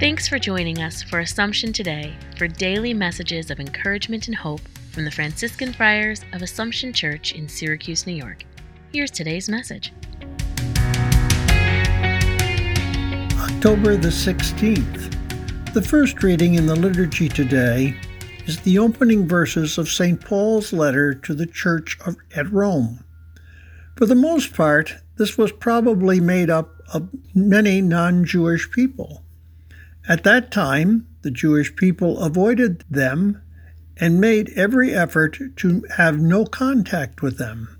for joining us for Assumption Today for daily messages of encouragement and hope from the Franciscan Friars of Assumption Church in Syracuse, New York. Here's today's message. October the 16th. The first reading in the liturgy today is the opening verses of St. Paul's letter to the church of, at Rome. For the most part, this was probably made up of many non Jewish people. At that time, the Jewish people avoided them and made every effort to have no contact with them.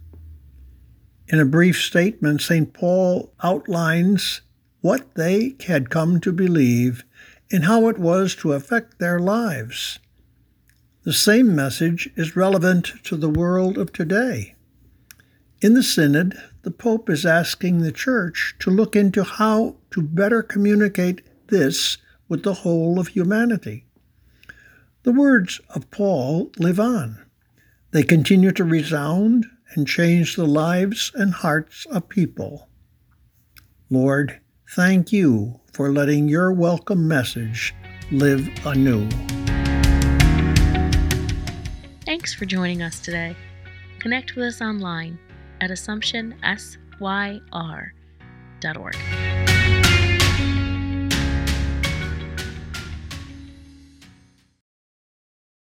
In a brief statement, St. Paul outlines what they had come to believe and how it was to affect their lives. The same message is relevant to the world of today. In the Synod, the Pope is asking the Church to look into how to better communicate this with the whole of humanity. The words of Paul live on. They continue to resound and change the lives and hearts of people. Lord, thank you for letting your welcome message live anew. Thanks for joining us today. Connect with us online at AssumptionSYR.org.